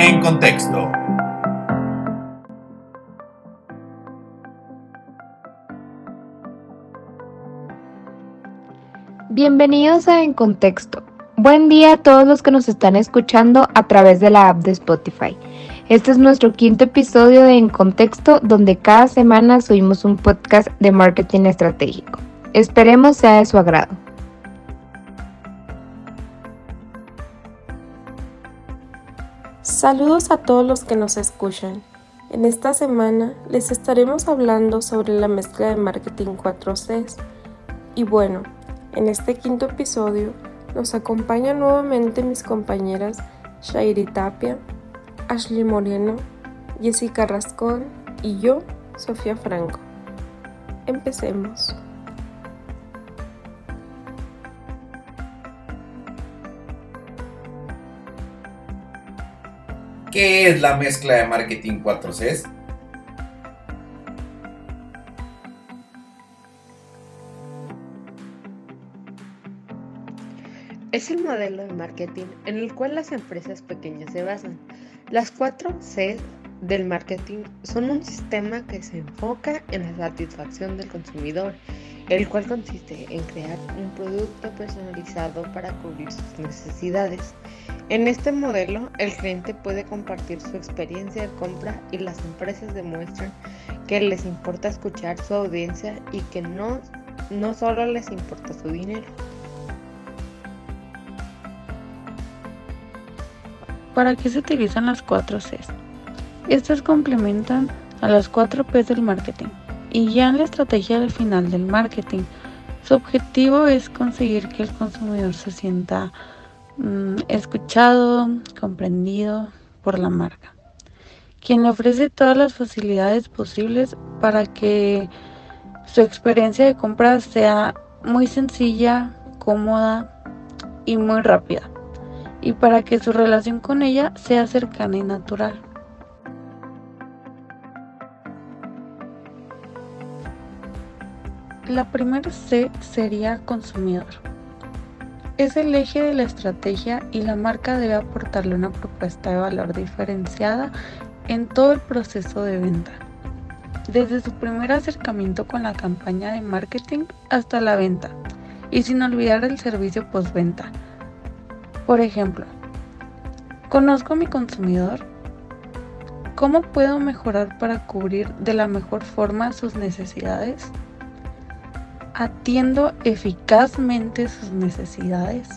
En contexto. Bienvenidos a En Contexto. Buen día a todos los que nos están escuchando a través de la app de Spotify. Este es nuestro quinto episodio de En Contexto, donde cada semana subimos un podcast de marketing estratégico. Esperemos sea de su agrado. Saludos a todos los que nos escuchan. En esta semana les estaremos hablando sobre la mezcla de marketing 4Cs. Y bueno, en este quinto episodio nos acompañan nuevamente mis compañeras Shairi Tapia, Ashley Moreno, Jessica Rascón y yo, Sofía Franco. Empecemos. ¿Qué es la mezcla de marketing 4Cs? Es el modelo de marketing en el cual las empresas pequeñas se basan. Las cuatro C del marketing son un sistema que se enfoca en la satisfacción del consumidor, el cual consiste en crear un producto personalizado para cubrir sus necesidades. En este modelo, el cliente puede compartir su experiencia de compra y las empresas demuestran que les importa escuchar su audiencia y que no, no solo les importa su dinero. ¿Para qué se utilizan las 4 Cs? Estas complementan a las 4 Ps del marketing y ya en la estrategia del final del marketing, su objetivo es conseguir que el consumidor se sienta mm, escuchado, comprendido por la marca, quien le ofrece todas las facilidades posibles para que su experiencia de compra sea muy sencilla, cómoda y muy rápida y para que su relación con ella sea cercana y natural. La primera C sería consumidor. Es el eje de la estrategia y la marca debe aportarle una propuesta de valor diferenciada en todo el proceso de venta, desde su primer acercamiento con la campaña de marketing hasta la venta, y sin olvidar el servicio postventa por ejemplo, ¿conozco a mi consumidor? ¿Cómo puedo mejorar para cubrir de la mejor forma sus necesidades? ¿Atiendo eficazmente sus necesidades?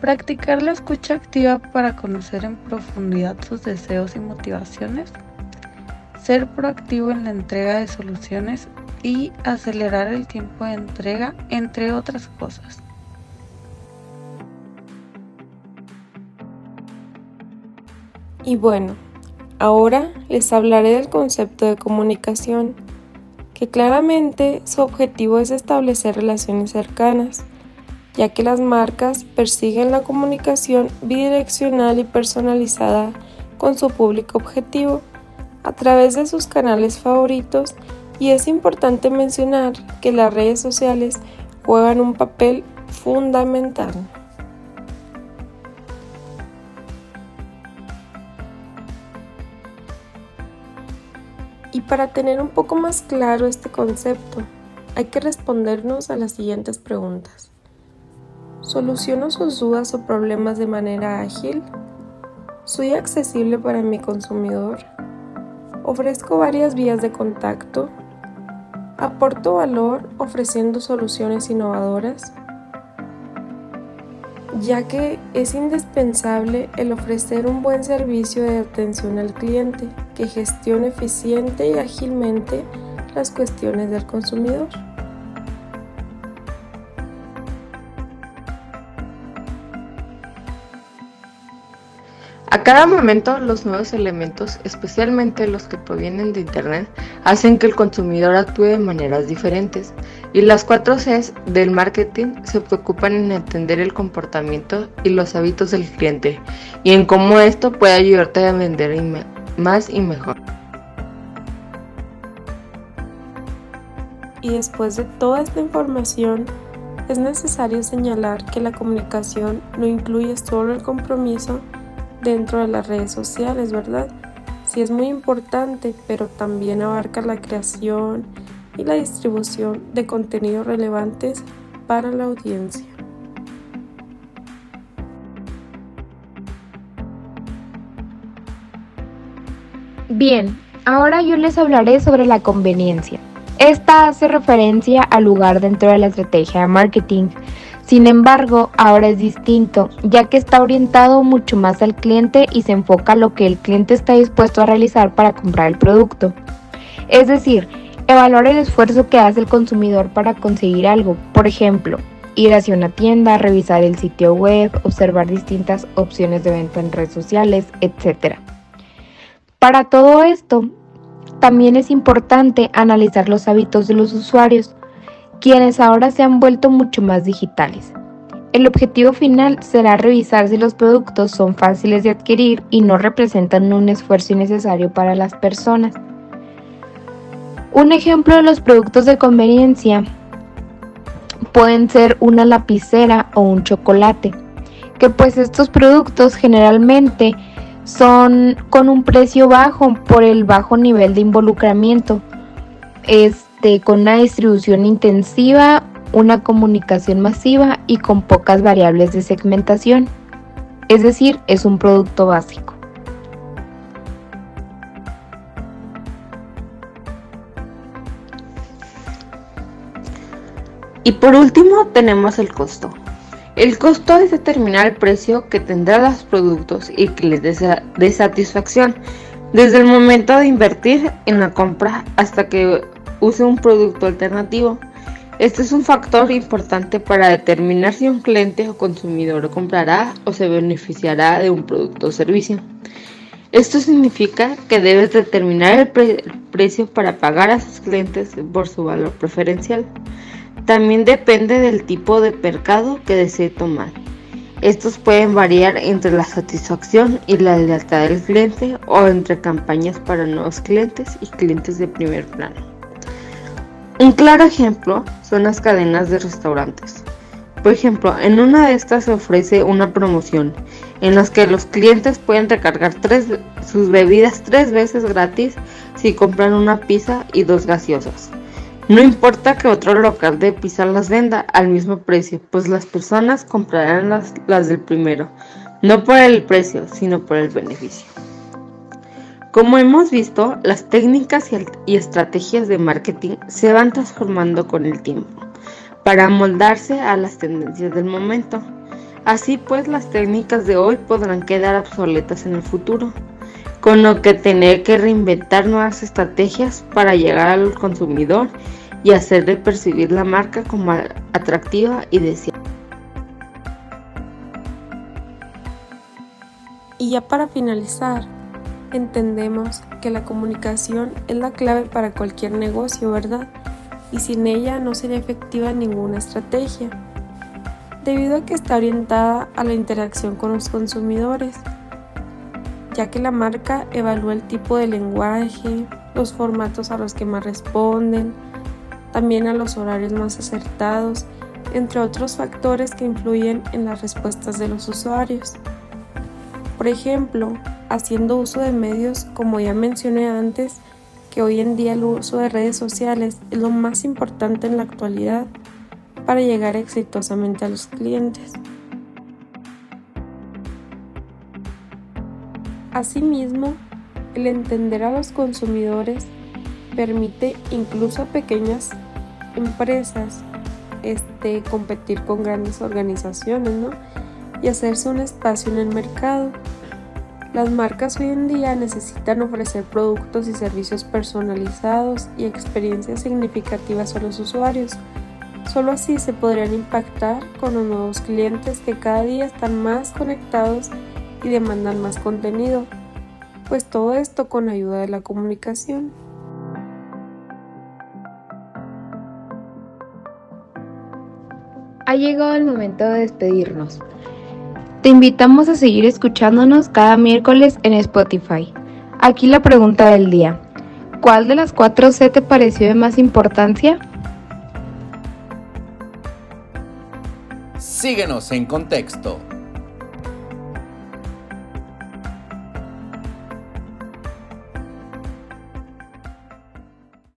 Practicar la escucha activa para conocer en profundidad sus deseos y motivaciones. Ser proactivo en la entrega de soluciones y acelerar el tiempo de entrega, entre otras cosas. Y bueno, ahora les hablaré del concepto de comunicación, que claramente su objetivo es establecer relaciones cercanas, ya que las marcas persiguen la comunicación bidireccional y personalizada con su público objetivo a través de sus canales favoritos y es importante mencionar que las redes sociales juegan un papel fundamental. Y para tener un poco más claro este concepto, hay que respondernos a las siguientes preguntas. ¿Soluciono sus dudas o problemas de manera ágil? ¿Soy accesible para mi consumidor? ¿Ofrezco varias vías de contacto? ¿Aporto valor ofreciendo soluciones innovadoras? ya que es indispensable el ofrecer un buen servicio de atención al cliente que gestione eficiente y ágilmente las cuestiones del consumidor. A cada momento los nuevos elementos, especialmente los que provienen de Internet, hacen que el consumidor actúe de maneras diferentes y las cuatro Cs del marketing se preocupan en entender el comportamiento y los hábitos del cliente y en cómo esto puede ayudarte a vender más y mejor. Y después de toda esta información, es necesario señalar que la comunicación no incluye solo el compromiso dentro de las redes sociales, ¿verdad? Sí es muy importante, pero también abarca la creación y la distribución de contenidos relevantes para la audiencia. Bien, ahora yo les hablaré sobre la conveniencia. Esta hace referencia al lugar dentro de la estrategia de marketing. Sin embargo, ahora es distinto, ya que está orientado mucho más al cliente y se enfoca a lo que el cliente está dispuesto a realizar para comprar el producto. Es decir, evaluar el esfuerzo que hace el consumidor para conseguir algo. Por ejemplo, ir hacia una tienda, revisar el sitio web, observar distintas opciones de venta en redes sociales, etc. Para todo esto, también es importante analizar los hábitos de los usuarios, quienes ahora se han vuelto mucho más digitales. El objetivo final será revisar si los productos son fáciles de adquirir y no representan un esfuerzo innecesario para las personas. Un ejemplo de los productos de conveniencia pueden ser una lapicera o un chocolate, que pues estos productos generalmente son con un precio bajo por el bajo nivel de involucramiento. Este, con una distribución intensiva, una comunicación masiva y con pocas variables de segmentación. Es decir, es un producto básico. Y por último tenemos el costo. El costo es determinar el precio que tendrán los productos y que les dé satisfacción desde el momento de invertir en la compra hasta que use un producto alternativo. Este es un factor importante para determinar si un cliente o consumidor comprará o se beneficiará de un producto o servicio. Esto significa que debes determinar el precio para pagar a sus clientes por su valor preferencial. También depende del tipo de mercado que desee tomar. Estos pueden variar entre la satisfacción y la lealtad del cliente o entre campañas para nuevos clientes y clientes de primer plano. Un claro ejemplo son las cadenas de restaurantes. Por ejemplo, en una de estas se ofrece una promoción en la que los clientes pueden recargar sus bebidas tres veces gratis si compran una pizza y dos gaseosas. No importa que otro local de pizza las venda al mismo precio, pues las personas comprarán las, las del primero, no por el precio, sino por el beneficio. Como hemos visto, las técnicas y, estrategias de marketing se van transformando con el tiempo para moldarse a las tendencias del momento. Así pues, las técnicas de hoy podrán quedar obsoletas en el futuro, con lo que tener que reinventar nuevas estrategias para llegar al consumidor y hacerle percibir la marca como atractiva y deseable. Y ya para finalizar, entendemos que la comunicación es la clave para cualquier negocio, ¿verdad? Y sin ella no sería efectiva ninguna estrategia, debido a que está orientada a la interacción con los consumidores ya que la marca evalúa el tipo de lenguaje, los formatos a los que más responden, también a los horarios más acertados, entre otros factores que influyen en las respuestas de los usuarios. Por ejemplo, haciendo uso de medios como ya mencioné antes, que hoy en día el uso de redes sociales es lo más importante en la actualidad para llegar exitosamente a los clientes. Asimismo, el entender a los consumidores permite incluso a pequeñas empresas este, competir con grandes organizaciones ¿no? y hacerse un espacio en el mercado. Las marcas hoy en día necesitan ofrecer productos y servicios personalizados y experiencias significativas a los usuarios. Solo así se podrían impactar con los nuevos clientes que cada día están más conectados y demandan más contenido, pues todo esto con ayuda de la comunicación. Ha llegado el momento de despedirnos. Te invitamos a seguir escuchándonos cada miércoles en Spotify. Aquí la pregunta del día. ¿Cuál de las cuatro C te pareció de más importancia? Síguenos en contexto